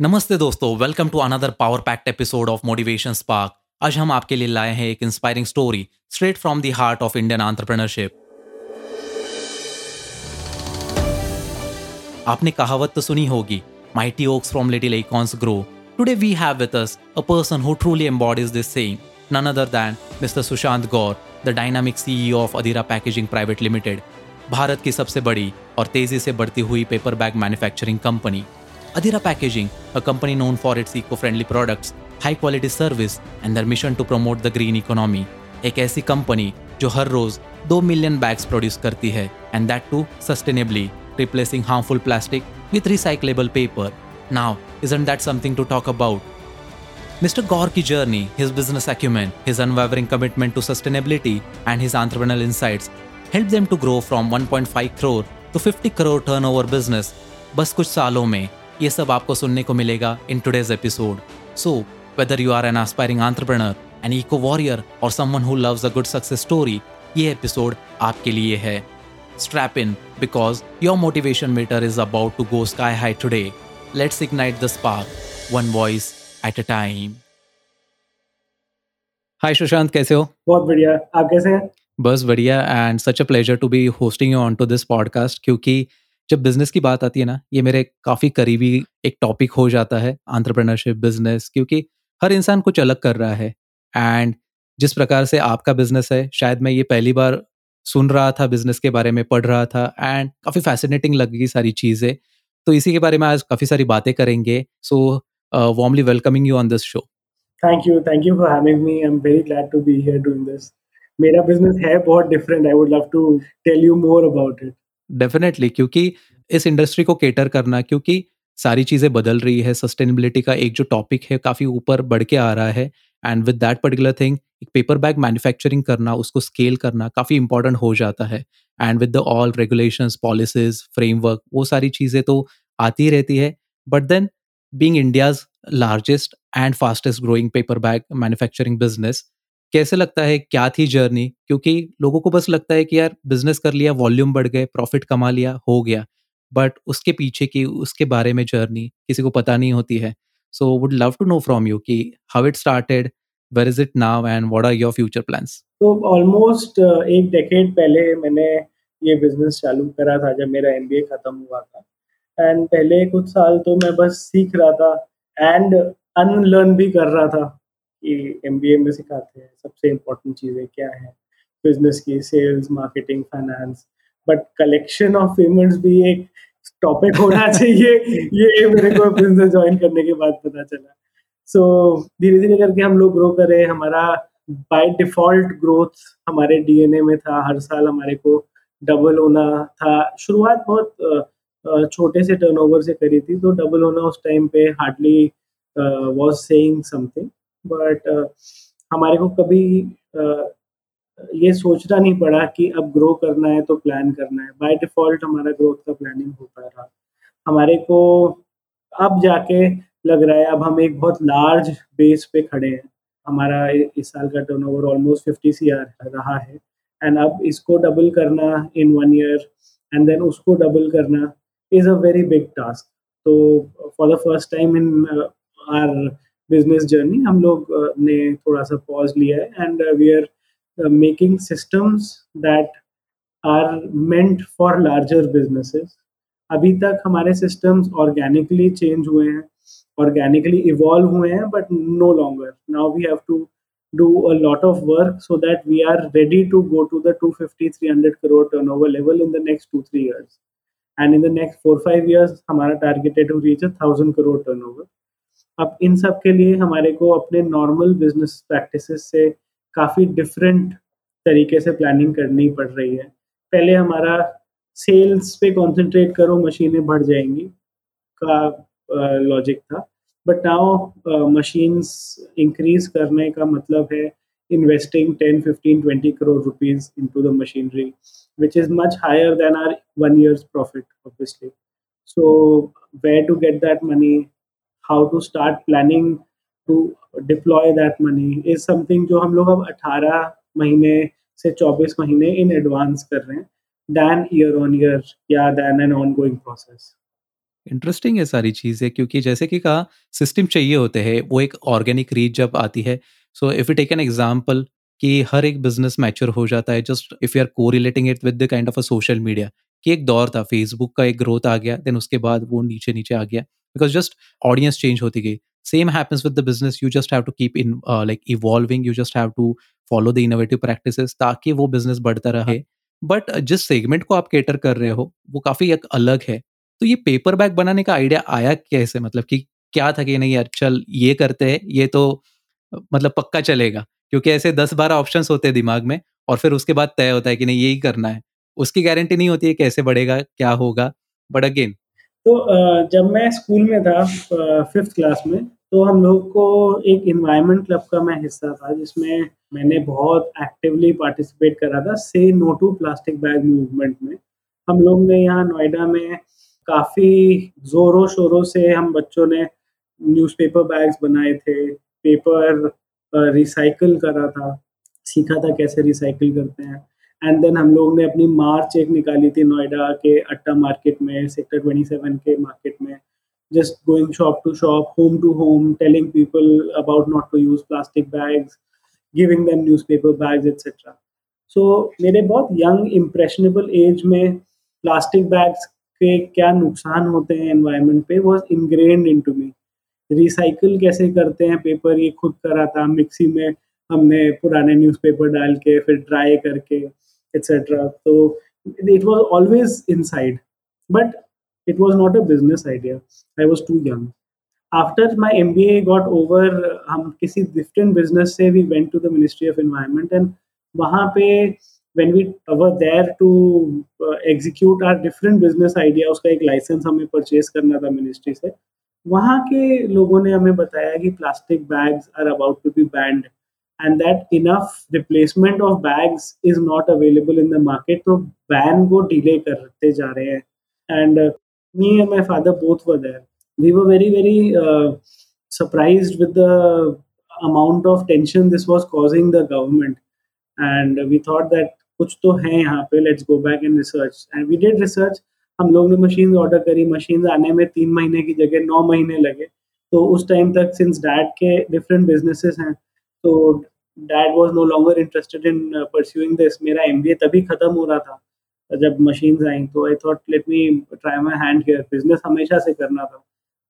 नमस्ते दोस्तों welcome to another power packed episode of motivation spark आज हम आपके लिए लाए हैं एक inspiring story straight from the heart of Indian entrepreneurship आपने कहावत तो सुनी होगी mighty oaks from little acorns grow today we have with us a person who truly embodies this saying none other than Mr. Sushant Gaur, the dynamic CEO of Adira Packaging Private Limited, Bharat की सबसे बड़ी और तेज़ी से बढ़ती हुई paper bag manufacturing company Adira Packaging, a company known for its eco-friendly products, high quality service and their mission to promote the green economy. एक ऐसी कंपनी जो हर रोज दो मिलियन बैग्स प्रोड्यूस करती है and that too sustainably replacing harmful plastic with recyclable paper now isn't that something to talk about? Mr. Gaur ki journey, his business acumen, his unwavering commitment to sustainability, and his entrepreneurial insights helped them to grow from 1.5 crore to 50 crore turnover business बस कुछ सालों में ये सब आपको सुनने को मिलेगा in today's episode so whether you are an aspiring entrepreneur an eco warrior और someone who loves a good success story ये एपिसोड आपके लिए है. Strap in because your motivation meter is about to go sky high today let's ignite the spark one voice at a time hi Sushant कैसे हो? बहुत बढ़िया। आप कैसे हैं? बस बढ़िया and such a pleasure to be hosting you on to this podcast क्योंकि जब बिज़नेस की बात आती है ना, ये मेरे काफ़ी करीबी एक टॉपिक हो जाता है आंट्रप्रनरशिप बिज़नेस क्योंकि हर इंसान कुछ अलग कर रहा है। एंड जिस प्रकार से आपका बिज़नेस है, शायद मैं ये पहली बार सुन रहा था बिज़नेस के बारे में, पढ़ रहा था एंड काफ़ी फैसिनेटिंग लगी सारी चीज़ें। तो इसी के बारे में आज काफ़ी सारी बातें करेंगे। So warmly welcoming you on this show thank you thank you for having me I am very glad to be here doing this मेरा बिज़नेस है बहुत different I would love to tell you more about it definitely क्योंकि इस industry को cater करना, क्योंकि सारी चीज़ें बदल रही है सस्टेनेबिलिटी का एक जो टॉपिक है, काफ़ी ऊपर बढ़ के आ रहा है and with that particular thing एक पेपर बैग मैन्युफैक्चरिंग करना, उसको स्केल करना काफ़ी इंपॉर्टेंट हो जाता है and with the all regulation policies framework वो सारी चीज़ें तो आती रहती है but then being India's largest and fastest growing paper bag manufacturing business कैसे लगता है, क्या थी जर्नी? क्योंकि लोगों को बस लगता है कि यार, बिज़नेस कर लिया, वॉल्यूम बढ़ गए, प्रॉफिट कमा लिया, हो गया। बट उसके पीछे की, उसके बारे में जर्नी किसी को पता नहीं होती है। So would love to know from you कि how it started where is it now and what are your future plans तो ऑलमोस्ट एक डेकेड पहले मैंने ये बिज़नेस चालू करा था जब मेरा एमबीए खत्म हुआ था। एंड पहले कुछ साल तो मैं बस सीख रहा था एंड अनलर्न भी कर रहा था। कि एम में सिखाते हैं सबसे इम्पोर्टेंट चीज़ें क्या है? बिज़नेस की sales marketing finance but collection of payments भी एक टॉपिक होना चाहिए। ये मेरे को बिज़नेस ज्वाइन करने के बाद पता चला। सो so, धीरे धीरे करके हम लोग ग्रो करे। हमारा बाय डिफ़ॉल्ट ग्रोथ हमारे डीएनए में था। हर साल हमारे को डबल होना था। शुरुआत बहुत छोटे से टर्नओवर से करी थी। तो डबल होना उस टाइम पे hardly was saying something but uh, हमारे को कभी uh, ये सोचना नहीं पड़ा कि अब ग्रो करना है तो प्लान करना है। बाय डिफ़ॉल्ट हमारा ग्रोथ का प्लानिंग होता रहा। हमारे को अब जाके लग रहा है अब हम एक बहुत लार्ज बेस पे खड़े हैं। हमारा इस साल का turnover almost fifty C R रहा है। एंड अब इसको डबल करना in one year and then उसको डबल करना is a very big task तो for the first time in our business journey हम लोग ने थोड़ा सा पॉज लिया है and we are making systems that are meant for larger businesses अभी तक हमारे सिस्टम्स ऑर्गेनिकली चेंज हुए हैं ऑर्गेनिकली इवॉल्व हुए हैं but no longer now we have to do a lot of work so that we are ready to go to the 250 300 crore turnover level in the next 2 3 years and in the next 4 5 years हमारा target है to reach a 1000 crore turnover अब इन सब के लिए हमारे को अपने नॉर्मल बिज़नेस प्रैक्टिस से काफ़ी डिफरेंट तरीके से प्लानिंग करनी पड़ रही है। पहले हमारा सेल्स पे कंसंट्रेट करो, मशीनें बढ़ जाएँगी, का लॉजिक था। बट नाउ मशीन्स इंक्रीज करने का मतलब है investing 10 15 20 crore rupees into the machinery which is much higher than our one year's profit, obviously. So, where to get that money? How to start planning to deploy that money is something जो हम लोग अब 18 महीने से 24 महीने in advance कर रहे हैं, than year on year या than an ongoing process. Interesting है सारी चीज़ें, क्योंकि जैसे कि कहा सिस्टम चाहिए होते हैं, वो एक ऑर्गेनिक रीच जब आती है so if you take an example कि हर एक बिज़नेस मैच्योर हो जाता है just if you are correlating it with the kind of a social media कि एक दौर था फेसबुक का एक ग्रोथ आ गया देन उसके बाद वो नीचे नीचे आ गया बिकॉज़ जस्ट ऑडियंस चेंज होती गई। Same happens with the business you just have to keep in like evolving you just have to follow the innovative practices ताकि वो बिज़नेस बढ़ता रहे। बट जिस सेगमेंट को आप केटर कर रहे हो वो काफ़ी एक अलग है। तो ये पेपर बैग बनाने का आइडिया आया कैसे? मतलब कि क्या था कि नहीं यार चल ये करते हैं ये तो मतलब पक्का चलेगा। क्योंकि ऐसे दस बारह ऑप्शंस होते हैं दिमाग में और फिर उसके बाद तय होता है कि नहीं यही करना है। उसकी गारंटी नहीं होती है कैसे बढ़ेगा क्या होगा। बट अगेन तो जब मैं स्कूल में था फिफ्थ क्लास में तो हम लोग को एक इन्वायरमेंट क्लब का मैं हिस्सा था, जिसमें मैंने बहुत एक्टिवली पार्टिसिपेट करा था say no to plastic bag movement में। हम लोग ने यहाँ नोएडा में काफ़ी ज़ोरों शोरों से हम बच्चों ने न्यूज़पेपर बैग्स बनाए थे पेपर रिसाइकिल करा था, सीखा था कैसे रिसाइकिल करते हैं। एंड देन हम लोग ने अपनी मार्च एक निकाली थी नोएडा के अट्टा मार्केट में सेक्टर 27 के मार्केट में। Just going shop to shop, home to home, telling people about not to use plastic bags, giving them newspaper bags, etc. So मेरे बहुत यंग इम्प्रेशनेबल एज में प्लास्टिक बैग्स के क्या नुकसान होते हैं एनवायरनमेंट पे was ingrain into me recycle कैसे करते हैं पेपर ये खुद करा था मिक्सी में हमने पुराने न्यूज़ पेपर डाल के, फिर ट्राई करके एट्सेट्रा तो it was always inside but it was not a business idea I was too young after my M B A got over हम किसी डिफरेंट बिज़नेस से we went to the ministry of environment and वहाँ पे when we were there to execute our different business idea उसका एक license हमें purchase करना था मिनिस्ट्री से, वहाँ के लोगों ने हमें बताया कि plastic bags are about to be banned and that enough replacement of bags is not available in the market तो बैन को डिले करते जा रहे हैं. And me and my father both were there. We were very, very uh, surprised with the amount of tension this was causing the government. And we thought that कुछ तो है यहाँ पे let's go back and research and we did research हम लोग ने machine order करी. Machine आने में तीन महीने की जगह नौ महीने लगे. तो उस टाइम तक सिंस डैड के डिफरेंट बिजनेसेस हैं. तो dad was no longer interested in pursuing this मेरा एमबीए तभी खत्म हो रहा था, जब मशीन आई। तो I thought let me try my hand here business हमेशा से करना था।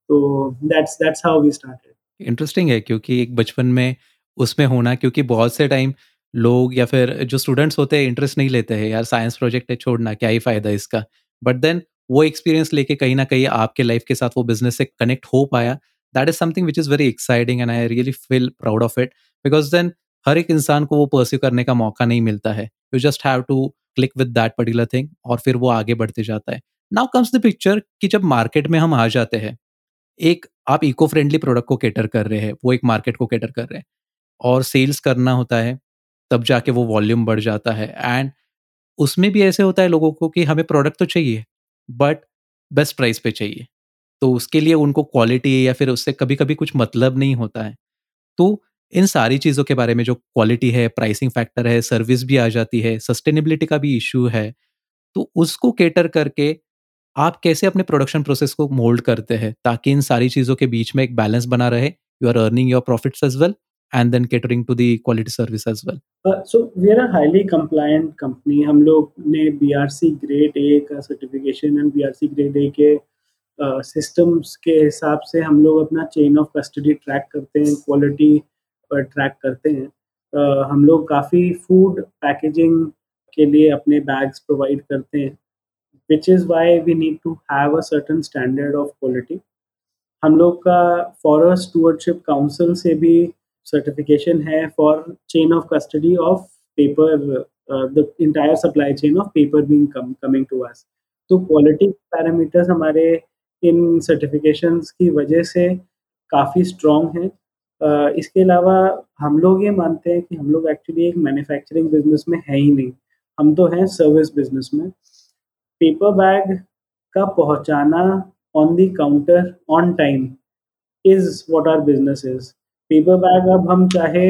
तो that's that's how we started interesting है, क्योंकि एक बचपन में उसमें होना, क्योंकि बहुत से टाइम लोग या फिर जो स्टूडेंट्स होते हैं इंटरेस्ट नहीं लेते हैं, यार साइंस प्रोजेक्ट है, छोड़ना, क्या ही फ़ायदा इसका? बट देन वो एक्सपीरियंस लेके कहीं ना कहीं आपके लाइफ के साथ वो बिज़नेस से कनेक्ट हो पाया। That is something which is very exciting and I really feel proud of it because then हर एक इंसान को वो परस्यू करने का मौका नहीं मिलता है। You just have to click with that particular thing और फिर वो आगे बढ़ते जाता है। नाउ कम्स द पिक्चर कि जब मार्केट में हम आ जाते हैं, एक आप इको फ्रेंडली प्रोडक्ट को कैटर कर रहे हैं, वो एक मार्केट को कैटर कर रहे हैं और सेल्स करना होता है, तब जाके वो वॉल्यूम बढ़ जाता है एंड उसमें भी ऐसे होता है लोगों को कि हमें प्रोडक्ट तो चाहिए बट बेस्ट प्राइस पे चाहिए। तो उसके लिए उनको क्वालिटी या फिर उससे कभी कभी कुछ मतलब नहीं होता है। तो इन सारी चीज़ों के बारे में जो क्वालिटी है प्राइसिंग फैक्टर है सर्विस भी आ जाती है सस्टेनेबिलिटी का भी इशू है तो उसको केटर करके आप कैसे अपने प्रोडक्शन प्रोसेस को मोल्ड करते हैं ताकि इन सारी चीज़ों के बीच में एक बैलेंस बना रहे you are earning your profits as well and then catering to the quality service as well so we are highly compliant company हम लोग ने बीआरसी ग्रेड ए का certification and BRC grade A के systems के हिसाब से हम लोग अपना चेन ऑफ़ कस्टडी ट्रैक करते हैं क्वालिटी पर ट्रैक करते हैं। uh, हम लोग काफ़ी फ़ूड पैकेजिंग के लिए अपने बैग्स प्रोवाइड करते हैं which is why we need to have a certain standard of quality हम लोग का फॉर स्टूअर्डशिप काउंसिल से भी सर्टिफिकेशन है for chain of custody of paper the entire supply chain of paper being coming to us तो quality parameters हमारे इन certifications की वजह से काफ़ी स्ट्रॉन्ग हैं। इसके अलावा हम लोग ये मानते हैं कि हम लोग एक्चुअली एक मैन्युफैक्चरिंग बिज़नेस में है ही नहीं। हम तो हैं सर्विस बिज़नेस में। पेपर बैग का पहुंचाना on the counter on time is what our business is paper bag अब हम चाहे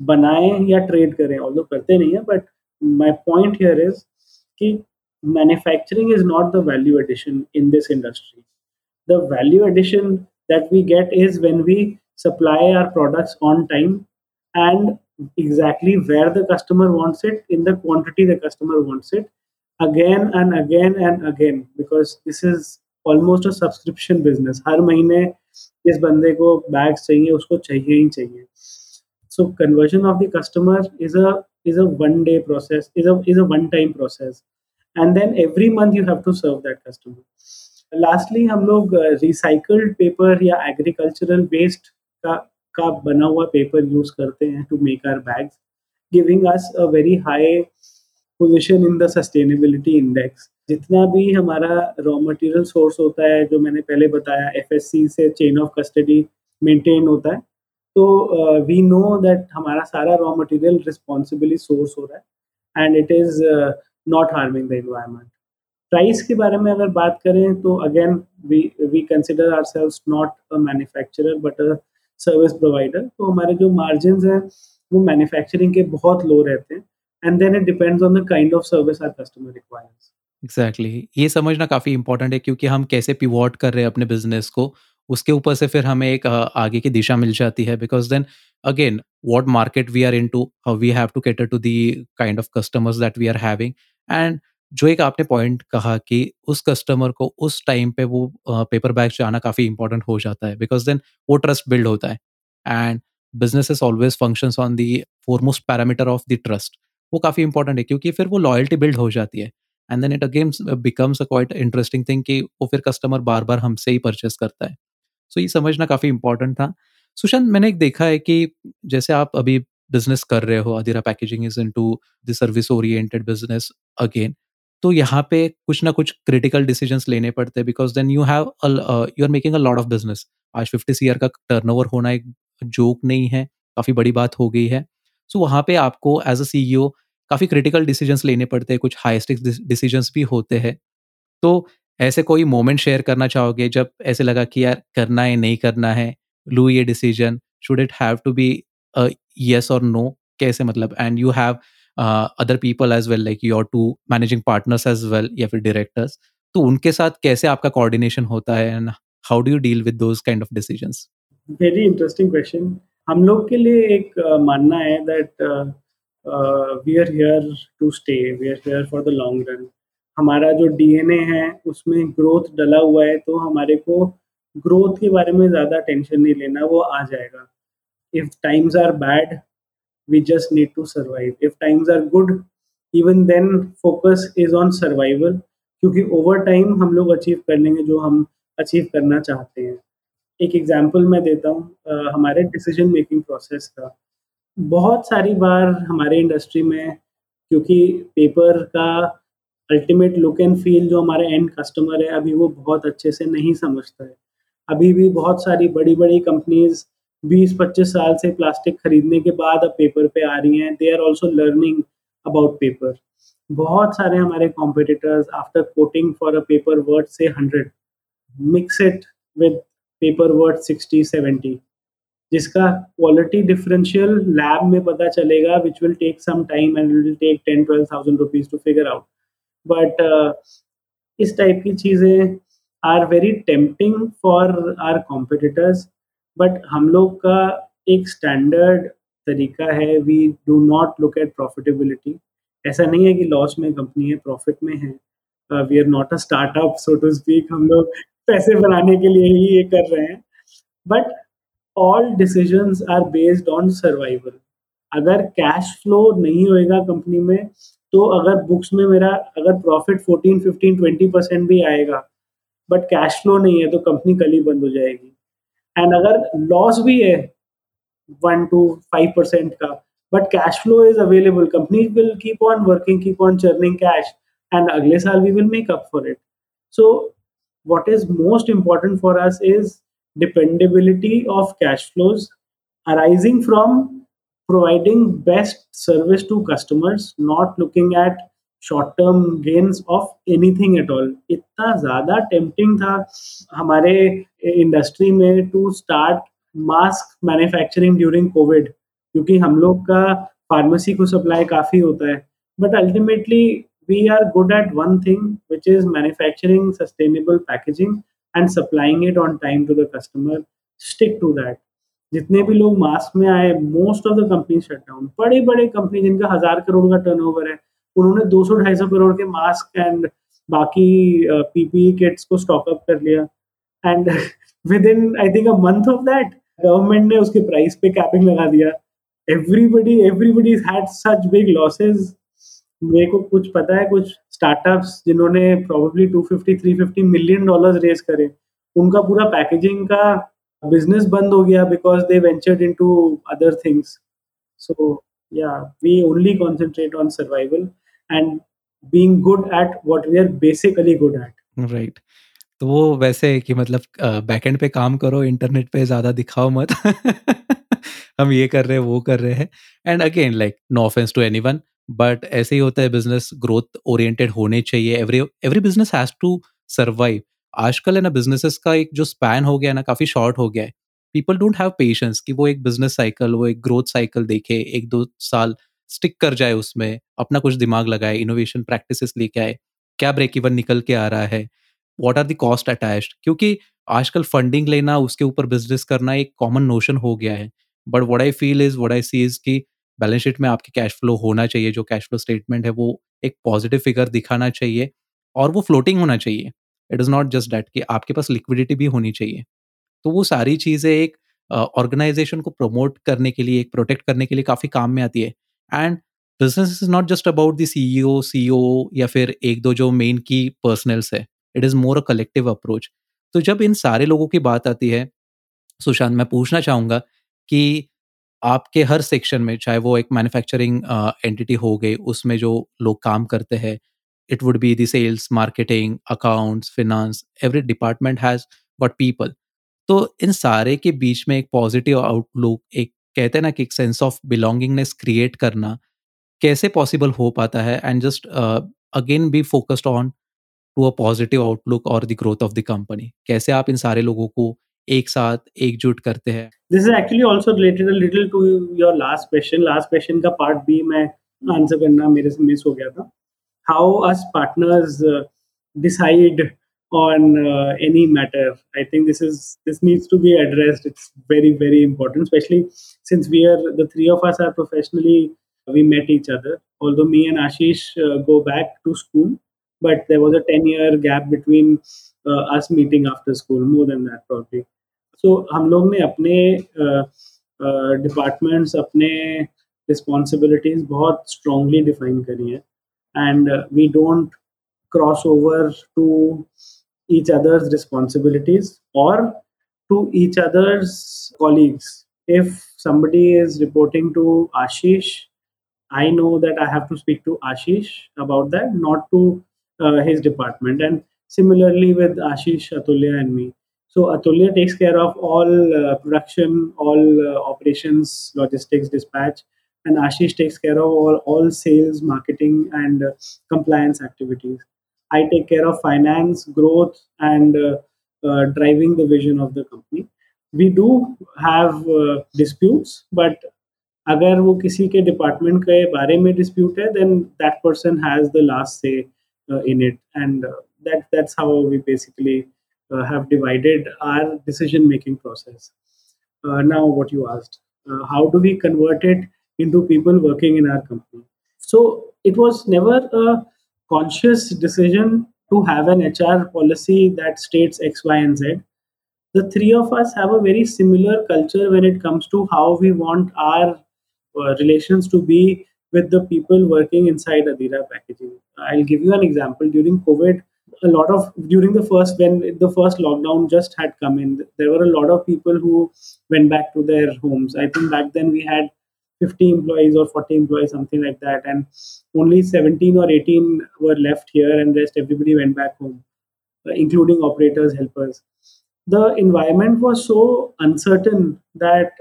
बनाएँ या ट्रेड करें और करते नहीं है but my point here is कि manufacturing is not the value addition in this industry the value addition that we get is when we supply our products on time and exactly where the customer wants it in the quantity the customer wants it again and again and again because this is almost a subscription business हर महीने इस बंदे को bags चाहिए उसको चाहिए ही चाहिए so conversion of the customer is a is a one day process is a is a one time process and then every month you have to serve that customer Lastly हम लोग recycled uh, paper या agricultural waste का का बना हुआ paper use करते हैं to make our bags giving us a very high position in the sustainability index जितना भी हमारा रॉ मटेरियल सोर्स होता है जो मैंने पहले बताया एफएससी से चेन ऑफ़ कस्टडी मेंटेन होता है तो वी नो दैट हमारा सारा रॉ मटेरियल रिस्पॉन्सिबली सोर्स हो रहा है and it is not harming the environment price के बारे में अगर बात करें तो again we we consider ourselves not a manufacturer but a service provider तो हमारे जो मार्जिन हैं, वो मैन्युफैक्चरिंग के बहुत लो रहते हैं and then it depends on the kind of service our customer requires exactly exactly. ये समझना काफ़ी इंपॉर्टेंट है, क्योंकि हम कैसे पिवॉट कर रहे हैं अपने बिज़नेस को, उसके ऊपर से फिर हमें एक आगे की दिशा मिल जाती है because then again what market we are into we have to cater to the kind of customers that we are having and जो एक आपने पॉइंट कहा कि उस कस्टमर को उस टाइम पे वो पेपर बैग से आना काफ़ी इंपॉर्टेंट हो जाता है बिकॉज़ देन वो ट्रस्ट बिल्ड होता है। And business is always function on the foremost parameter of the trust वो काफ़ी इंपॉर्टेंट है क्योंकि फिर वो लॉयल्टी बिल्ड हो जाती है। And then it again becomes a quite interesting thing कि वो फिर कस्टमर बार बार हमसे ही परचेस करता है। सो so, ये समझना काफ़ी इंपॉर्टेंट था। सुशांत मैंने एक देखा है कि जैसे आप अभी बिज़नेस कर रहे हो Adhira packaging is into the service oriented business again तो यहाँ पे कुछ ना कुछ क्रिटिकल डिसीजंस लेने पड़ते हैं because then you have you are making a lot of business आज फिफ्टी सी का टर्नओवर होना एक जोक नहीं है काफ़ी बड़ी बात हो गई है। सो so, वहाँ पे आपको एज अ सी काफ़ी क्रिटिकल डिसीजंस लेने पड़ते हैं कुछ हाई स्टिक्स डिसीजंस भी होते हैं। तो ऐसे कोई मोमेंट शेयर करना चाहोगे जब ऐसे लगा कि यार करना है नहीं करना है लू ये decision should it have to be yes और नो कैसे मतलब? And you have other people as well like your two managing partners as well या फिर डायरेक्टर्स तो उनके साथ कैसे आपका कोऑर्डिनेशन होता है and how do you deal with those kind of decisions very interesting question हम लोग के लिए एक uh, मानना है that we are here to stay we are here for the long run हमारा जो डीएनए है उसमें ग्रोथ डला हुआ है तो हमारे को ग्रोथ के बारे में ज़्यादा टेंशन नहीं लेना वो आ जाएगा। If times are bad we just need to survive if times are good even then focus is on survival क्योंकि ओवर टाइम हम लोग अचीव कर लेंगे जो हम अचीव करना चाहते हैं। एक एग्ज़ाम्पल मैं देता हूँ हमारे डिसीज़न मेकिंग प्रोसेस का। बहुत सारी बार हमारे इंडस्ट्री में, क्योंकि पेपर का अल्टीमेट लुक एंड फील जो हमारे एंड कस्टमर है, अभी वो बहुत अच्छे से नहीं समझता है। अभी भी बहुत सारी बड़ी बड़ी कंपनीज़ 20-25 साल से प्लास्टिक खरीदने के बाद अब पेपर पे आ रही हैं। They are also learning about paper बहुत सारे हमारे competitors after quoting for a paper worth से hundred mix it with paper worth sixty seventy जिसका क्वालिटी डिफरेंशियल लैब में पता चलेगा which will take some time and will take ten twelve thousand rupees to figure out but इस type की चीज़ें are very tempting for our competitors but हम लोग का एक स्टैंडर्ड तरीका है we do not look at profitability ऐसा नहीं है कि लॉस में कंपनी है प्रॉफिट में है। We are not a startup so to speak हम लोग पैसे बनाने के लिए ही ये कर रहे हैं। But all decision are based on survival अगर कैश फ्लो नहीं होएगा कंपनी में तो अगर बुक्स में मेरा अगर प्रॉफिट 14, 15, 20 परसेंट भी आएगा बट कैश फ्लो नहीं है तो कंपनी कल ही बंद हो जाएगी। एंड अगर लॉस भी है वन टू फाइव परसेंट का but cash flow is available company will keep on working keep on churning cash and अगले साल we will make up for it so what is most important for us is dependability of cash flows arising from providing best service to customers not looking at short term gains of anything at all इतना ज़्यादा tempting था हमारे industry में to start mask manufacturing during COVID क्योंकि हम लोग का pharmacy को सप्लाई काफ़ी होता है। But ultimately we are good at one thing which is manufacturing sustainable packaging and supplying it on time to the customer stick to that जितने भी लोग मास्क में आए most of the company shut down बड़े बड़े company जिनका हज़ार करोड़ का टर्नओवर है उन्होंने 200 250 करोड़ के मास्क एंड बाकी पीपीई किट्स को स्टॉक अप कर लिया। And within I think a month of that government ने उसके प्राइस पे कैपिंग लगा दिया। Everybody everybody had such big losses मेरे को कुछ पता है, कुछ स्टार्टअप्स जिन्होंने प्रोबेबली 250 350 मिलियन डॉलर्स रेज करे, उनका पूरा पैकेजिंग का बिज़नेस बंद हो गया because they ventured into other things so yeah we only concentrate on survival and being good at what we are basically good at right तो वो वैसे कि मतलब बैकएंड पे काम करो इंटरनेट पे ज़्यादा दिखाओ मत। हम ये कर रहे हैं, वो कर रहे हैं। And again like no offense to anyone but ऐसे ही होता है बिज़नेस ग्रोथ ओरिएंटेड होने चाहिए। Every every business has to survive आजकल है ना बिजनेसेस का एक जो स्पैन हो गया है ना, काफ़ी शॉर्ट हो गया है। पीपल डोंट हैव पेशेंस कि वो एक बिज़नेस साइकिल वो एक ग्रोथ साइकिल देखे, एक दो साल स्टिक कर जाए उसमें, अपना कुछ दिमाग लगाए इनोवेशन प्रैक्टिस लेके आए, क्या ब्रेक इवन निकल के आ रहा है वॉट आर द कॉस्ट क्योंकि आजकल फंडिंग लेना, उसके ऊपर बिज़नेस करना एक कॉमन नोशन हो गया है। But what I feel is what I see is की बैलेंस शीट में आपके कैश फ्लो होना चाहिए, जो कैश फ्लो स्टेटमेंट है, वो एक पॉजिटिव फिगर दिखाना चाहिए और वो फ्लोटिंग होना चाहिए। It is not just that कि आपके पास लिक्विडिटी भी होनी चाहिए। तो वो सारी चीज़ें एक ऑर्गेनाइजेशन को प्रमोट करने के लिए, एक प्रोटेक्ट करने के लिए काफ़ी काम में आती है। And business is not just about the C O या फिर एक दो जो मेन की पर्सनल्स है it is more a collective approach तो जब इन सारे लोगों की बात आती है, सुशांत, मैं पूछना चाहूँगा कि आपके हर सेक्शन में, चाहे वो एक मैन्युफैक्चरिंग एंटिटी हो गई, उसमें जो लोग काम करते हैं it would be the sales marketing accounts finance every department has got people तो इन सारे के बीच में एक पॉजिटिव आउटलुक एक कहते हैं ना कि एक सेंस ऑफ़ बिलोंगिंगनेस क्रिएट करना, कैसे पॉसिबल हो पाता है? And just again be focused on to a positive outlook और the growth of the company कैसे आप इन सारे लोगों को एक साथ एकजुट करते हैं? This is actually also related a little to your last question last question का पार्ट बी मैं आंसर करना मेरे से मिस हो गया था. How us partners decide on uh, any matter i think this is this needs to be addressed it's very very important especially since we are the three of us are professionally we met each other although me and ashish uh, go back to school but there was a 10 year gap between uh, us meeting after school more than that probably so so, हम लोग ने अपने departments uh, uh, अपने responsibilities बहुत strongly define करी है and we don't cross over to each other's responsibilities or to each other's colleagues. If somebody is reporting to Ashish, I know that I have to speak to Ashish about that, not to uh, his department. And similarly with Ashish, Atulya, and me. So Atulya takes care of all uh, production, all uh, operations, logistics, dispatch, and Ashish takes care of all, all sales, marketing, and uh, compliance activities. I take care of finance, growth, and uh, uh, driving the vision of the company. We do have uh, disputes, but अगर वो किसी के department के बारे में dispute है then that person has the last say in it and that that's how we basically uh, have divided our decision making process. Uh, now, what you asked, uh, how do we convert it into people working in our company? So, conscious decision to have an HR policy that states X, Y, and Z. The three of us have a very similar culture when it comes to how we want our uh, relations to be with the people working inside Adira packaging. I'll give you an example. During COVID, a lot of during the first when the first lockdown just had come in there were a lot of people who went back to their homes i think back then we had 50 employees or 40 employees something like that and only 17 or 18 were left here and rest everybody went back home uh, including operators helpers the environment was so uncertain that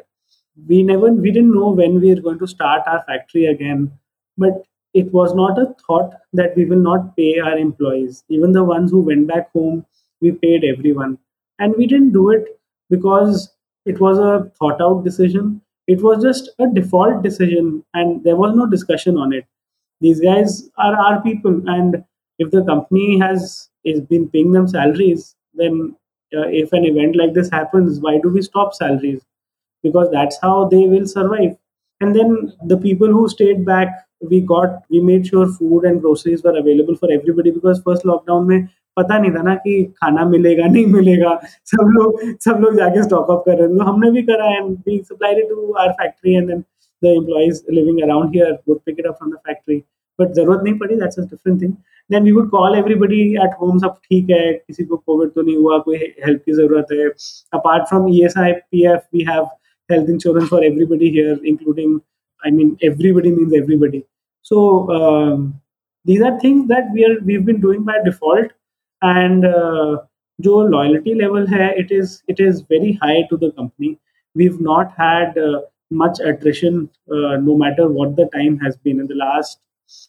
we never we didn't know when we were going to start our factory again but it was not a thought that we will not pay our employees. Even the ones who went back home, we paid everyone. And we didn't do it because it was a thought out decision. It was just a default decision and there was no discussion on it. These guys are our people. And if the company has is been paying them salaries, then uh, if an event like this happens why do we stop salaries because that's how they will survive and then the people who stayed back we got we made sure food and groceries were available for everybody because first lockdown में पता नहीं था ना कि खाना मिलेगा नहीं मिलेगा। सब लोग सब लोग जाके स्टॉक अप कर रहे थे। तो हमने भी करा and we supplied it to our factory and then the employees living around here would pick it up from the factory but ज़रूरत नहीं पड़ी that's a different thing then we would call everybody at home सब ठीक है किसी को Covid तो नहीं हुआ कोई हेल्प की ज़रूरत है। Apart from E S I P F we have insurance for everybody here including i mean everybody means everybody. So um, these are things that we are we've been doing by default. and uh, जो loyalty level है it is it is very high to the company we've not had uh, much attrition uh, no matter what the time has been in the last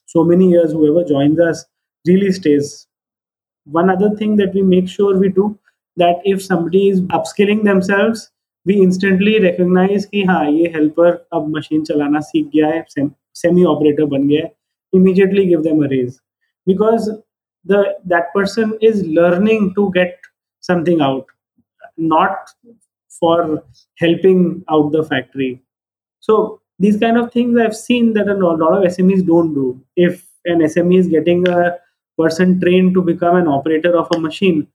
so many years whoever joins us really stays one other thing that we make sure we do that if somebody is upskilling themselves we instantly recognize कि हाँ ये helper अब machine चलाना सीख गया है semi operator बन गया है immediately give them a raise because the that person is learning to get something out not for helping out the factory. So these kind of things i've seen that a lot of smes don't do. If an sme is getting a person trained to become an operator of a machine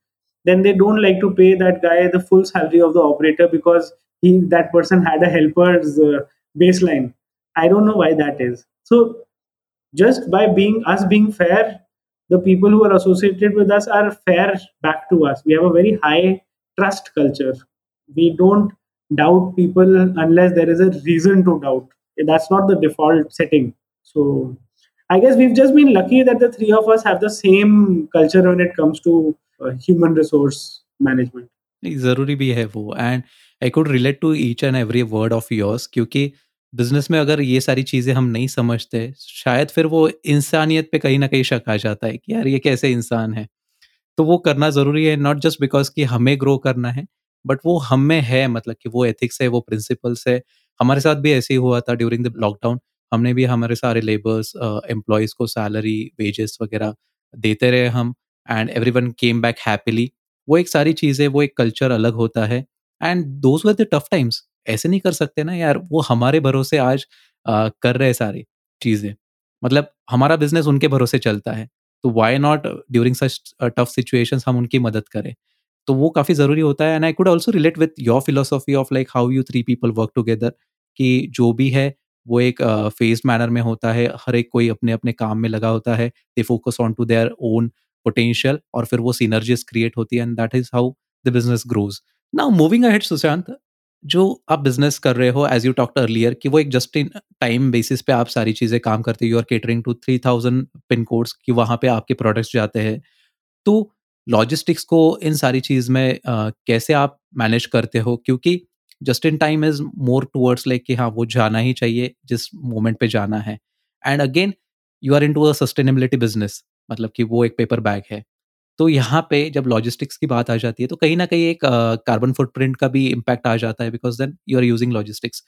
then they don't like to pay that guy the full salary of the operator because he that person had a helper's uh, baseline. I don't know why that is. So just by being us being fair the people who are associated with us are fair back to us we have a very high trust culture we don't doubt people unless there is a reason to doubt that's not the default setting so i guess we've just been lucky that the three of us have the same culture when it comes to human resource management नहीं ज़रूरी भी है वो and I could relate to each and every word of yours क्योंकि business में अगर ये सारी चीज़ें हम नहीं समझते, शायद फिर वो इंसानियत पे कहीं ना कहीं शक आ जाता है कि यार ये कैसे इंसान है। तो वो करना ज़रूरी है नॉट जस्ट बिकॉज़ कि हमें ग्रो करना है बट वो हम में है मतलब कि वो एथिक्स है, वो प्रिंसिपल्स है। हमारे साथ भी ऐसे ही हुआ था ड्यूरिंग द लॉकडाउन हमने भी हमारे सारे लेबर्स एम्प्लॉयज़ को सैलरी वेजेस वगैरह देते रहे हम and every one came back happily वो एक सारी चीज़ है वो एक कल्चर अलग होता है and those were the tough times ऐसे नहीं कर सकते ना यार वो हमारे भरोसे आज आ, कर रहे सारी चीज़ें। मतलब हमारा बिज़नेस उनके भरोसे चलता है तो why not during such tough situation हम उनकी मदद करें? तो वो काफ़ी ज़रूरी होता है and I could also relate with your philosophy of like how you three people work together कि जो भी है वो एक फ़ेज़ uh, मैनर में होता है हर एक कोई अपने अपने काम में लगा होता है they focus on to their own potential और फिर वो सीनर्जीज क्रिएट होती है and that is how the business grows now moving ahead Sushant जो आप बिज़नेस कर रहे हो एज यू टॉक्ट अर्लियर कि वो एक जस्ट इन टाइम बेसिस पे आप सारी चीज़ें काम करते हो you are catering to three thousand pin codes कि वहाँ पे आपके प्रोडक्ट्स जाते हैं। तो लॉजिस्टिक्स को इन सारी चीज़ में uh, कैसे आप मैनेज करते हो? क्योंकि just in time is more towards like कि हाँ वो जाना ही चाहिए जिस मोमेंट पे जाना है। And again you are into sustainability business मतलब कि वो एक पेपर बैग है। तो यहाँ पे जब लॉजिस्टिक्स की बात आ जाती है तो कहीं ना कहीं एक कार्बन फुटप्रिंट का भी इम्पैक्ट आ जाता है because then you are using logistics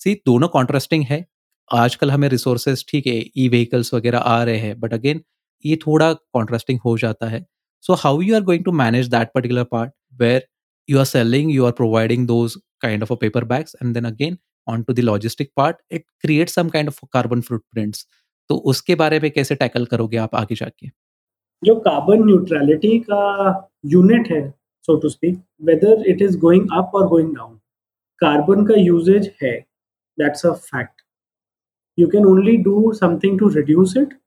सी दोनों कॉन्ट्रास्टिंग है। आजकल हमें रिसोर्सेज ठीक है ई व्हीकल्स वगैरह आ रहे हैं बट अगेन ये थोड़ा कॉन्ट्रास्टिंग हो जाता है। So how you are going to manage that particular part where are selling you are providing those kind of of a paper bags and then again, onto the logistic part, it creates some kind of carbon footprints. तो उसके बारे में कैसे tackle करोगे आप आगे जाके? जो कार्बन न्यूट्रलिटी का यूनिट है so to speak whether it is going up और गोइंग डाउन कार्बन का यूजेज है that's a fact you can only do something to reduce it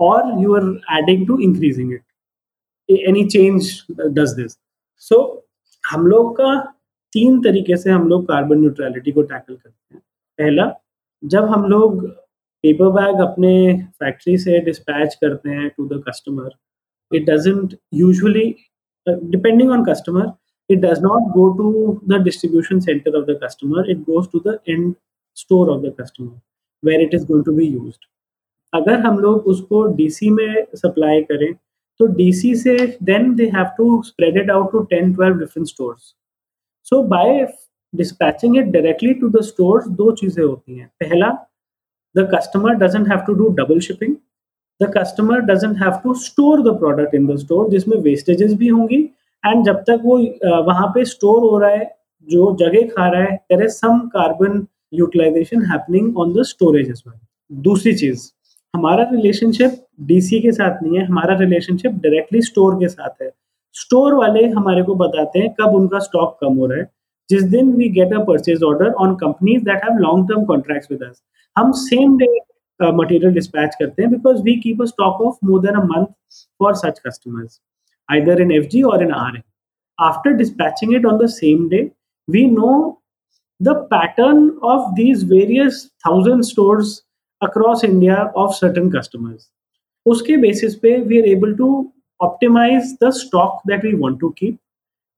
और you are adding to increasing it any change does this so हम लोग का तीन तरीके से हम लोग कार्बन न्यूट्रलिटी को टैकल करते हैं। पहला, जब हम लोग पेपर बैग अपने फैक्ट्री से डिस्पैच करते हैं to the customer it doesn't usually depending on customer it does not go to the distribution center of the customer it goes to the end store of the customer where it is going to be used अगर हम लोग उसको DC में supply करें तो DC से then they have to spread it out to 10 12 different stores so by dispatching it directly to the stores दो चीजें होती हैं पहला the customer doesn't have to do double shipping The customer doesn't have to store the product in the store, जिसमें wastages भी होंगी and जब तक वो वहाँ पे स्टोर हो रहा है, जो जगह खा रहा है there is some carbon utilization happening on the storage दूसरी चीज़, हमारा रिलेशनशिप डीसी के साथ नहीं है, हमारा रिलेशनशिप डायरेक्टली स्टोर के साथ है। स्टोर वाले हमारे को बताते हैं कब उनका स्टॉक कम हो रहा है। जिस दिन we get a purchase order on companies that have long term contracts with us हम सेम डे मटेरियल डिस्पैच करते हैं because we keep a stock of more than a month for such customers either in F G और in R N after dispatching it on the same day we know the pattern of these various thousand store across India of certain customers उसके basis पे we are able to optimize the stock that we want to keep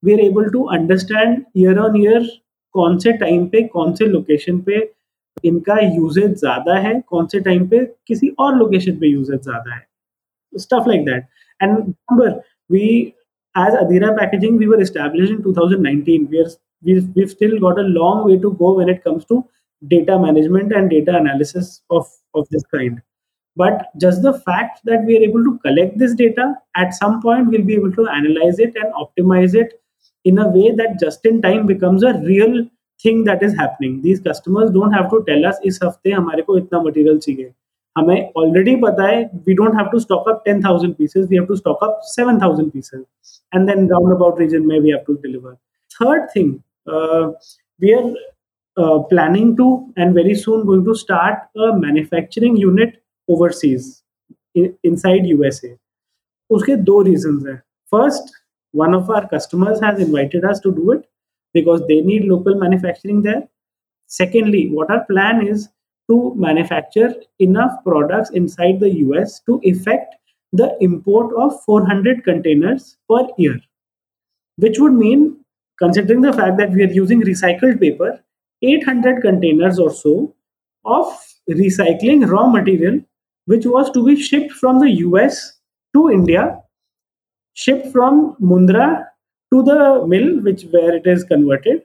we are able to understand year on year कौन से time पे, कौन से location पे इनका usage ज्यादा है कौन से टाइम पे किसी और लोकेशन पे यूजेज ज्यादा है stuff like that and remember we as adira packaging we were established in 2019 we are we've, we've still got a long way to go when it comes to data management and data analysis of of this kind but just the fact that we are able to collect this data at some point we'll be able to analyze it and optimize it in a way that just in time becomes a real thing that is happening these customers don't have to tell us इस हफ्ते हमारे को इतना material चाहिए हमें already पता है we don't have to stock up 10000 pieces we have to stock up 7000 pieces and then round about region में we have to deliver third thing we are planning to and very soon going to start a manufacturing unit overseas in, inside USA. उसके दो reasons हैं. First, one of our customers has invited us to do it because they need local manufacturing there. Secondly, what our plan is to manufacture enough products inside the US to effect the import of 400 containers per year, which would mean, considering the fact that we are using recycled paper, 800 containers or so of recycling raw material, which was to be shipped from the US to India, shipped from Mundra to the mill, which where it is converted,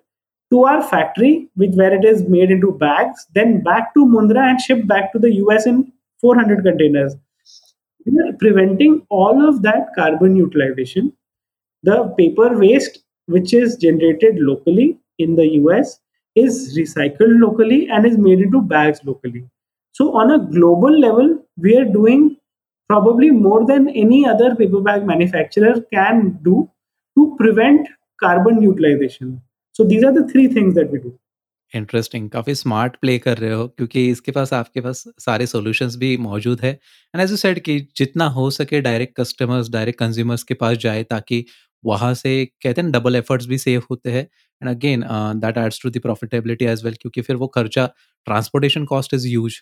to our factory, which where it is made into bags, then back to Mundra and shipped back to the US in 400 containers. We are preventing all of that carbon utilization. The paper waste, which is generated locally in the US, is recycled locally and is made into bags locally. So, on a global level, we are doing probably more than any other paper bag manufacturer can do to prevent carbon utilization. So, these are the three things that we do. Interesting काफ़ी smart play कर रहे हो, क्योंकि इसके पास, आपके पास सारे solutions भी मौजूद है। एंड एज यू सेड कि जितना हो सके डायरेक्ट कस्टमर्स डायरेक्ट कंज्यूमर्स के पास जाए, ताकि वहाँ से, कहते हैं डबल एफर्ट्स भी सेव होते हैं। And again that adds to the profitability as well क्योंकि फिर वो खर्चा transportation cost is huge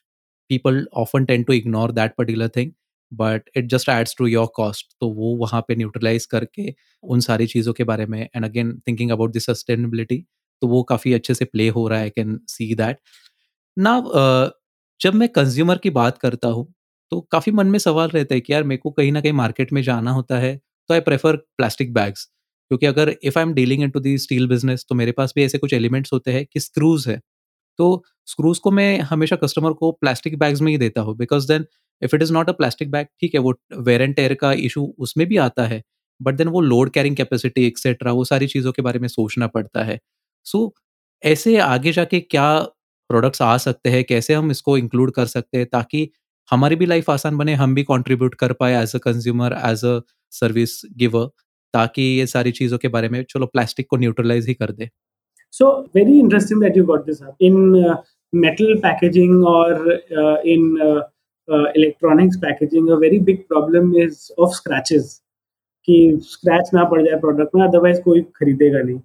people often tend to ignore that particular thing but it just adds to your cost तो वो वहाँ पे न्यूट्रलाइज करके उन सारी चीज़ों के बारे में and again thinking about the sustainability तो वो काफ़ी अच्छे से प्ले हो रहा है आई कैन सी दैट ना जब मैं कंज्यूमर की बात करता हूँ तो काफ़ी मन में सवाल रहता है कि यार, मेरे को कहीं ना कहीं मार्केट में जाना होता है तो आई प्रेफर प्लास्टिक बैग्स क्योंकि अगर if I am dealing into the steel business तो मेरे पास भी ऐसे कुछ एलिमेंट्स होते हैं कि स्क्रूज है। तो स्क्रूज को मैं हमेशा कस्टमर को प्लास्टिक बैग्स में ही देता हूँ because then if it is not a plastic bag ठीक है वो वेर एंड टेयर का इशू उसमें भी आता है बट देन वो लोड कैरिंग कैपेसिटी एक्सेट्रा वो सारी चीज़ों के बारे में सोचना पड़ता है। सो so, ऐसे आगे जाके क्या प्रोडक्ट्स आ सकते हैं कैसे हम इसको इंक्लूड कर सकते हैं ताकि हमारी भी लाइफ आसान बने हम भी कंट्रीब्यूट कर पाए as a consumer as a service giver ताकि ये सारी चीज़ों के बारे में चलो प्लास्टिक को न्यूट्रलाइज ही कर दे। So very interesting that you got this up in uh, metal packaging uh, uh, uh, electronics packaging. A very big problem is of scratches. कि scratch ना पड़ जाए product में otherwise कोई खरीदेगा नहीं.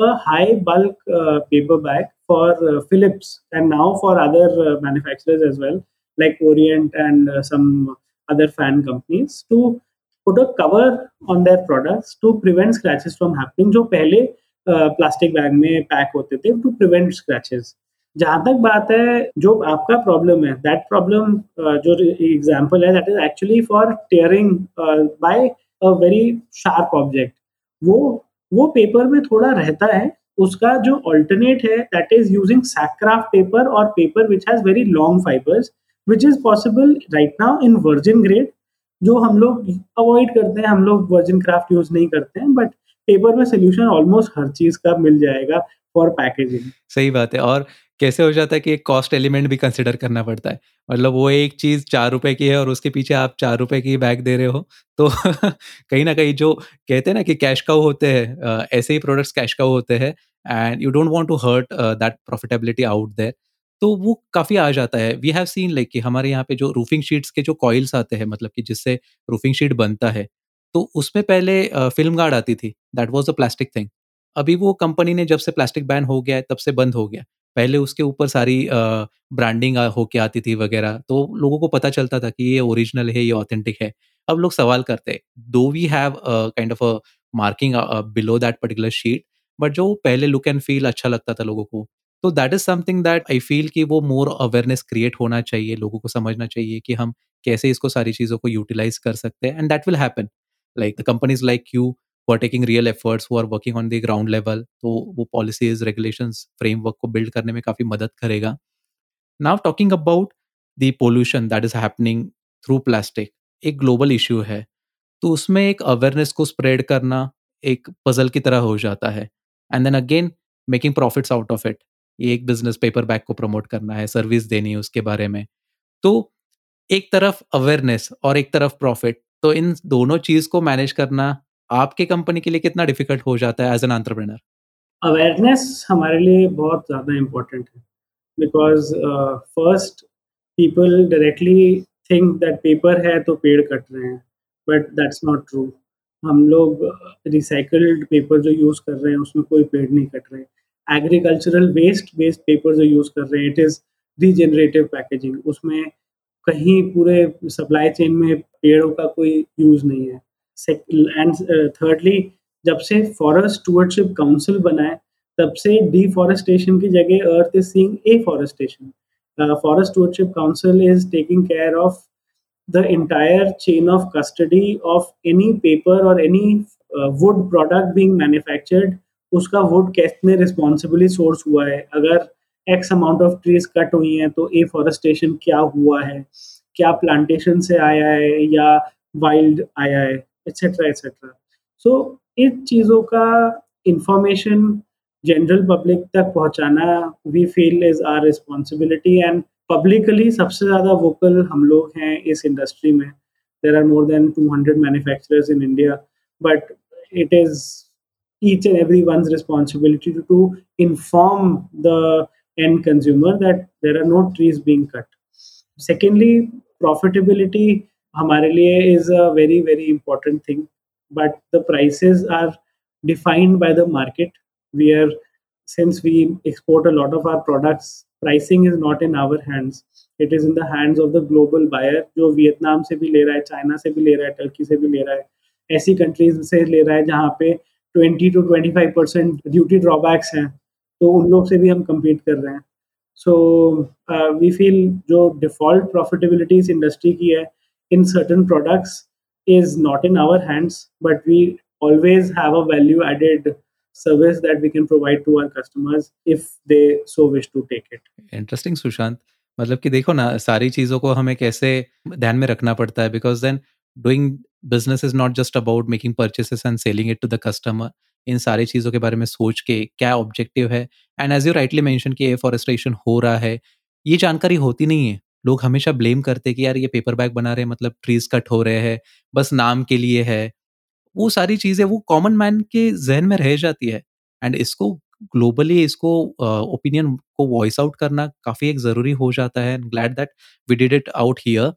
A high bulk uh, paper bag for uh, Philips and now for other uh, manufacturers as well, like Orient and uh, some other fan companies to put a cover on their products to prevent scratches from happening जो पहले plastic bag में pack होते थे to prevent scratches जहाँ तक बात है, जो आपका प्रॉब्लम है दैट प्रॉब्लम जो एग्जांपल है that is actually for tearing by a very sharp object वो वो पेपर में थोड़ा रहता है, उसका जो अल्टरनेट है that is using sack kraft paper और paper which has very long fibres which is possible right now in virgin grade, जो हम लोग अवॉइड करते हैं, हम लोग वर्जिन क्राफ्ट यूज़ नहीं करते हैं बट पेपर में सोल्यूशन ऑलमोस्ट हर चीज़ का मिल जाएगा फॉर पैकेजिंग सही बात है, और कैसे हो जाता है कि एक कॉस्ट एलिमेंट भी कंसिडर करना पड़ता है? मतलब वो एक चीज़ चार रुपए की है और उसके पीछे आप चार रुपए की बैग दे रहे हो तो कहीं ना कहीं जो कहते हैं ना कि कैश काउ होते हैं ऐसे ही प्रोडक्ट्स कैश काउ होते हैं and you don't want to hurt that profitability out there तो वो काफ़ी आ जाता है। वी हैव सीन लाइक कि हमारे यहाँ पे जो रूफिंग शीट्स के जो कॉइल्स आते हैं मतलब कि जिससे रूफिंग शीट बनता है तो उसमें पहले फ़िल्म गार्ड आती थी that was a plastic thing अभी वो कंपनी ने जब से प्लास्टिक बैन हो गया है, तब से बंद हो गया। पहले उसके ऊपर सारी ब्रांडिंग होके आती थी वगैरह तो लोगों को पता चलता था कि ये ओरिजिनल है, ये ऑथेंटिक है। अब लोग सवाल करते दो we have kind of a marking below that particular sheet but जो पहले लुक एंड फील अच्छा लगता था लोगों को तो that is something that I feel कि वो मोर अवेयरनेस क्रिएट होना चाहिए, लोगों को समझना चाहिए कि हम कैसे इसको सारी चीज़ों को यूटिलाइज कर सकते हैं and that will happen like the companies like you who are taking real efforts, who are working on the ground level तो वो policies, regulations, framework को build करने में काफ़ी मदद करेगा। Now talking about the pollution that is happening through plastic, एक global issue है। तो उसमें एक अवेयरनेस को स्प्रेड करना एक पजल की तरह हो जाता है। And then again making profits out of it ये एक बिज़नेस पेपर बैग को प्रमोट करना है सर्विस देनी है उसके बारे में। तो एक तरफ़ अवेयरनेस और एक तरफ़ प्रॉफिट तो इन दोनों चीज़ को मैनेज करना आपके कंपनी के लिए कितना डिफ़िकल्ट हो जाता है एज एन एंटरप्रेनर अवेयरनेस हमारे लिए बहुत ज़्यादा इम्पोर्टेंट है। Because first people directly think that paper है तो पेड़ कट रहे हैं बट दैट्स नॉट ट्रू हम लोग रिसाइकल्ड पेपर जो यूज़ कर रहे हैं, उसमें कोई पेड़ नहीं कट रहे। एग्रीकल्चरल वेस्ट बेस्ड पेपर जो यूज़ कर रहे हैं इट इज़ रीजनरेटिव पैकेजिंग उसमें कहीं पूरे सप्लाई चेन में पेड़ों का कोई यूज़ नहीं है। एंड थर्डली uh, जब से फॉरेस्ट स्टूवर्डशिप काउंसिल बना है तब से डिफॉरेस्टेशन की जगह earth is seeing afforestation forest stewardship council is taking care of the entire chain of custody of any paper और any wood product being manufactured उसका वुड कितने रिस्पॉन्सिबली सोर्स हुआ है? अगर X amount of trees cut हुई हैं तो ए forestation क्या हुआ है? क्या प्लांटेशन से आया है या वाइल्ड आया है? एक्सेट्रा एक्सेट्रा सो इन चीज़ों का इंफॉर्मेशन जनरल पब्लिक तक पहुंचाना we feel is our responsibility and publicly सबसे ज़्यादा वोकल हम लोग हैं इस इंडस्ट्री में there are more than two hundred manufacturers in India but it is each and everyone's responsibility to, to inform the end consumer that there are no trees being cut. Secondly, profitability हमारे लिए is a very very important thing but the price are defined by the market we are since we export a lot of our products pricing is not in our hands it is in the hands of the global buyer जो Vietnam से भी ले रहा है China से भी ले रहा है टर्की से भी ले रहा है। ऐसी कंट्रीज़ से ले रहा है जहाँ पे twenty to twenty five percent duty drawbacks हैं तो उन लोग से भी हम कम्पीट कर रहे हैं। सो वी फील जो डिफ़ॉल्ट प्रॉफिटेबिलिटी इस इंडस्ट्री की है in certain products is not in our hands, but we always have a value added service that we can provide to our customers if they so wish to take it. Interesting, Sushant. मतलब कि देखो ना सारी चीज़ों को हमें कैसे ध्यान में रखना पड़ता है because then doing business is not just about making purchases and selling it to the customer इन सारी चीज़ों के बारे में सोच के क्या ऑब्जेक्टिव है and as you rightly mention कि एफॉरेस्टेशन हो रहा है ये जानकारी होती नहीं है लोग हमेशा ब्लेम करते कि यार ये पेपर बैग बना रहे हैं मतलब ट्रीज कट हो रहे हैं बस नाम के लिए है। वो सारी चीज़ें वो कॉमन मैन के जहन में रह जाती है। एंड इसको ग्लोबली इसको ओपिनियन uh, को वॉइस आउट करना काफ़ी एक ज़रूरी हो जाता है। And glad that we did it out here.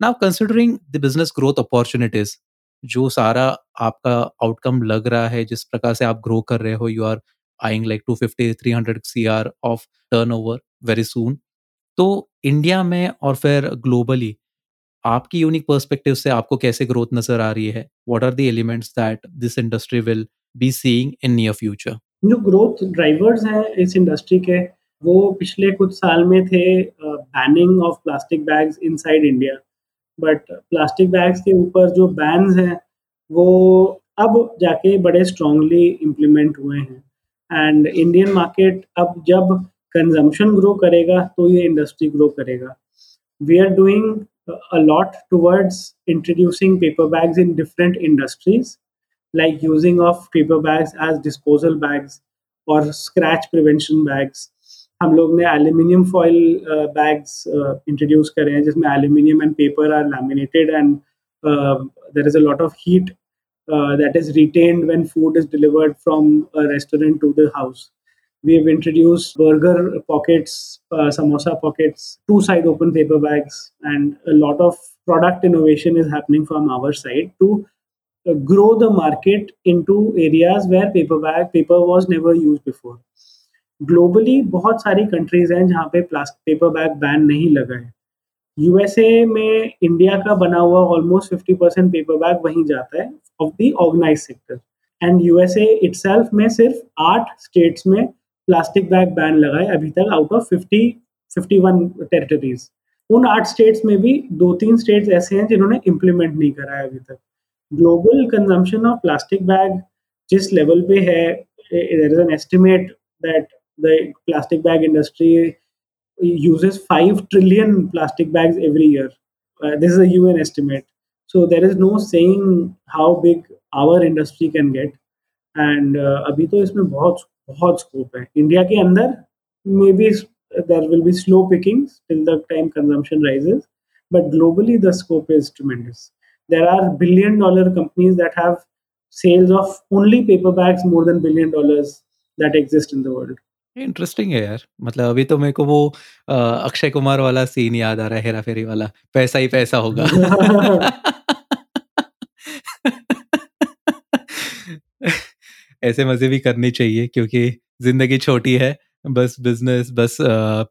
Now considering the business growth opportunities जो सारा आपका आउटकम लग रहा है जिस प्रकार से आप ग्रो कर रहे हो you are eyeing like to fifty three hundred C R of turnover very soon. तो इंडिया में और फिर ग्लोबली आपकी यूनिक पर्सपेक्टिव से आपको कैसे ग्रोथ नज़र आ रही है? What are the elements that this industry will be seeing in near future जो ग्रोथ ड्राइवर्स हैं इस इंडस्ट्री के, वो पिछले कुछ साल में थे banning of plastic bags inside India but plastic bags के ऊपर जो बैन्स हैं, वो अब जाके बड़े स्ट्रांगली इम्प्लीमेंट हुए हैं। एंड इंडियन मार्केट अब जब कंजम्पशन ग्रो करेगा तो ये इंडस्ट्री ग्रो करेगा। We are doing a lot towards introducing paper bags in different industries like using of paper bags as disposal bags और स्क्रैच प्रिवेंशन बैग्स हम लोग ने एल्यूमिनियम फॉइल बैग्स इंट्रोड्यूस करे हैं, जिसमें aluminium and paper are laminated and there is a lot of heat that is retained when food is delivered from restaurant to the house house. We have introduced burger pockets, uh, samosa pockets, two side open paper bags, and a lot of product innovation is happening from our side to uh, grow the market into areas where paper bag paper was never used before. Globally बहुत सारी countries हैं जहाँ पे plastic paper bag ban नहीं लगा है USA में India का बना हुआ almost fifty percent paper bag वहीं जाता है of the organise sector and USA itself में सिर्फ आठ स्टेट्स में प्लास्टिक बैग बैन लगाए अभी तक out of fifty fifty one territories उन आठ स्टेट्स में भी दो तीन स्टेट्स ऐसे हैं जिन्होंने इम्प्लीमेंट नहीं करा है अभी तक global consumption of plastic bag जिस लेवल पे है there is an estimate that the plastic bag industry uses 5 trillion plastic bags every year. Uh, this is a UN estimate. So there is no big our industry can get. And uh, अभी तो इसमें बहुत बहुत scope है। India के अंदर maybe there will be slow picking time consumption rises but globally the scope is tremendous there are billion dollar companies that have sales of only paper bags more than billion dollars that exist in the world interesting है यार। मतलब अभी तो मेरे को वो अक्षय कुमार वाला scene याद आ रहा है हेरा फेरी वाला। पैसा ही पैसा होगा। ऐसे मज़े भी करनी चाहिए, क्योंकि ज़िंदगी छोटी है, बस बिज़नेस बस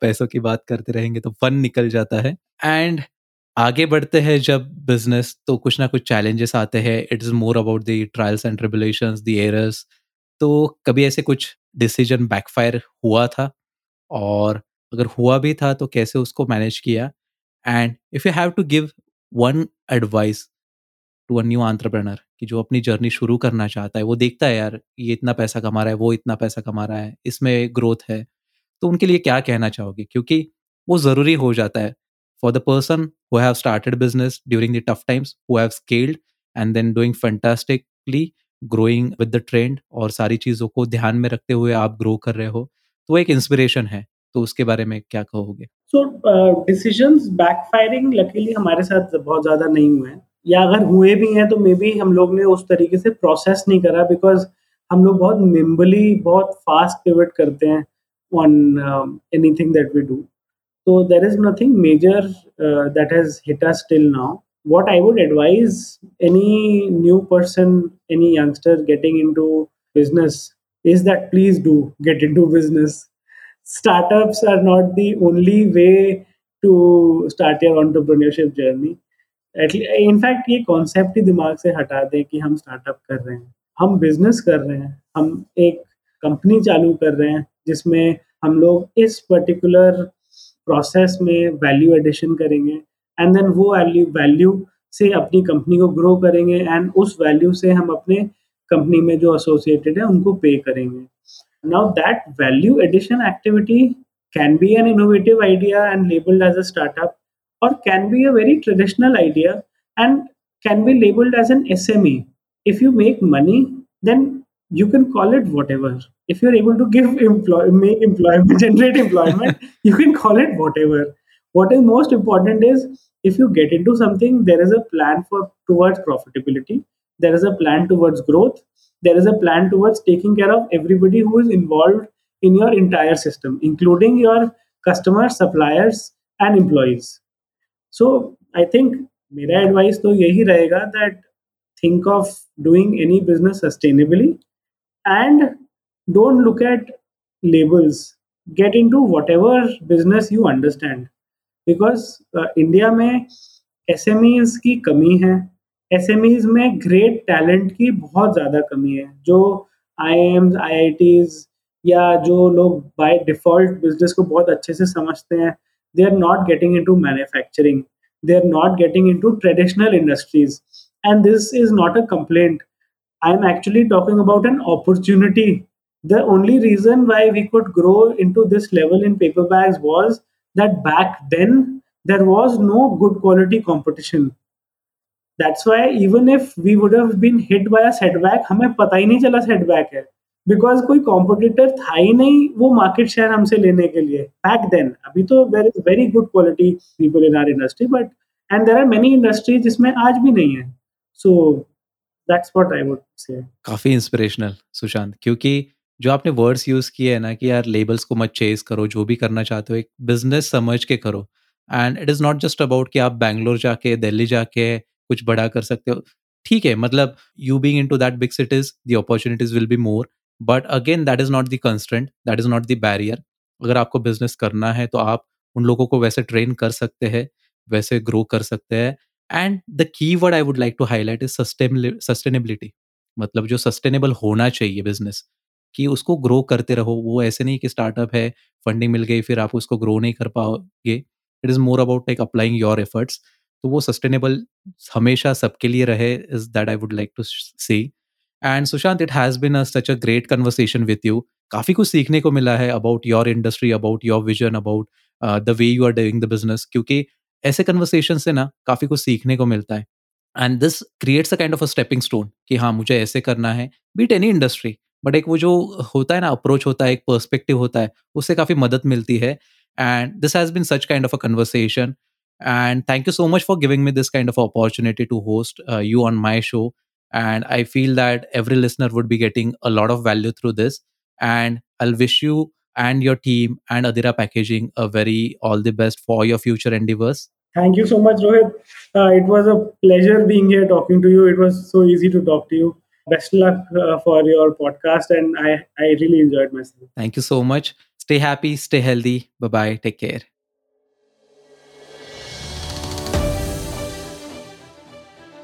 पैसों की बात करते रहेंगे तो फन निकल जाता है। एंड आगे बढ़ते हैं जब बिज़नेस तो कुछ ना कुछ चैलेंजेस आते हैं it is more about the trials and tribulations the errors तो कभी ऐसे कुछ डिसीज़न बैकफायर हुआ था? और अगर हुआ भी था तो कैसे उसको मैनेज किया? And if you have to give one advice to a new entrepreneur कि जो अपनी जर्नी शुरू करना चाहता है, वो देखता है, यार, ये इतना पैसा कमा रहा है, वो इतना पैसा कमा रहा है, इसमें ग्रोथ है। तो उनके लिए क्या कहना चाहोगे? क्योंकि वो ज़रूरी हो जाता है। For the person who have started business during the tough times who have scaled and then doing fantastically growing with the trend और सारी चीज़ों को ध्यान में रखते हुए आप ग्रो कर रहे हो तो एक इंस्पिरेशन है। तो उसके बारे में क्या कहोगे? सो डिसीजंस बैकफायरिंग लकीली हमारे साथ बहुत ज़्यादा नहीं हुए हैं। या अगर हुए भी हैं तो मे बी हम लोग ने उस तरीके से प्रोसेस नहीं करा बिकॉज़ हम लोग बहुत निम्बली बहुत फास्ट पिवट करते हैं on anything that we do तो there is nothing major that has hit us till now what I would advise any new person any youngster getting into business is that please do get into business startups are not the only way to start your entrepreneurship journey in fact ये concept ही दिमाग से हटा दें कि हम startup कर रहे हैं। हम बिज़नेस कर रहे हैं। हम एक कंपनी चालू कर रहे हैं, जिसमें हम लोग इस पर्टिकुलर प्रोसेस में वैल्यू एडिशन करेंगे एंड देन वो वैल्यू वैल्यू से अपनी कंपनी को ग्रो करेंगे एंड उस वैल्यू से हम अपने कंपनी में जो एसोसिएटेड है, उनको पे करेंगे। Now that value addition activity can be an innovative idea and labelled as a startup or can be a very traditional idea and can be labeled as an SME. If you make money, then you can call it whatever. If you're able to give employ make employment, generate employment, you can call it whatever. What is most important is if you get into something, there is a plan for towards profitability, there is a plan towards growth, there is a plan towards taking care of everybody who is involved in your entire system, including your customers, suppliers, and employees. So I think मेरा advice तो यही रहेगा that think of doing any business sustainably and don't look at labels get into into ever business you understand because India में S M Es की कमी है. S M Es में great talent की बहुत ज़्यादा कमी है. जो IIMs IITs या जो लोग बाय डिफ़ॉल्ट बिज़नेस को बहुत अच्छे से समझते हैं they are not getting into manufacturing they are not getting into traditional industries and this is not a complaint I am actually talking about an opportunity the only reason why we could grow into this level in paper bags was that back then there was no good quality competition that's why even if we would have been hit by a setback हमें पता ही नहीं चला setback है because कोई competitor था ही नहीं वो मार्केट शेयर हमसे लेने के लिए। बैक देन अभी तो there is very good quality people in our industry but and there are many industry जिसमें आज भी नहीं है। So that's what I would say काफ़ी इंस्पिरेशनल सुशांत, क्योंकि जो आपने वर्ड्स यूज़ किए हैं ना कि यार लेबल्स को मत चेज करो, जो भी करना चाहते हो एक बिज़नेस समझ के करो। And it is not just about कि आप बैंगलोर जाके दिल्ली जाके कुछ बड़ा कर सकते हो। ठीक है मतलब you being into that big cities the opportunities will be more but again that is not the constant that is not the barrier अगर आपको बिज़नेस करना है तो आप उन लोगों को वैसे ट्रेन कर सकते हैं, वैसे ग्रो कर सकते हैं। And the key word I would like to highlight is sustainability मतलब जो सस्टेनेबल होना चाहिए बिज़नेस कि उसको ग्रो करते रहो। वो ऐसे नहीं कि स्टार्टअप है फंडिंग मिल गई, फिर आप उसको ग्रो नहीं कर पाओगे। It is more about like applying your efforts तो वो सस्टेनेबल हमेशा सबके लिए रहे is that I would like to see and Sushant it has been such a great conversation with you काफ़ी कुछ सीखने को मिला है about your industry about your vision about the way you are doing the business क्योंकि ऐसे conversation से ना काफ़ी कुछ सीखने को मिलता है. And this creates a kind of a stepping stone कि हाँ मुझे ऐसे करना है. बीट एनी इंडस्ट्री बट एक वो जो होता है ना अप्रोच होता है, एक पर्सपेक्टिव होता है, उससे काफ़ी मदद मिलती है. And this has been such kind of a conversation and thank you so much for giving me this kind of opportunity to host you on my show. And i feel that every listener would be getting a lot of value through this. And i'll wish you and your team and adira packaging a very all the best for your future endeavors. Thank you so much rohit. Uh, it was a pleasure being here talking to you. It was so easy to talk to you. Best luck uh, for your podcast and i i really enjoyed myself. Thank you so much. Stay happy stay healthy. Bye bye take care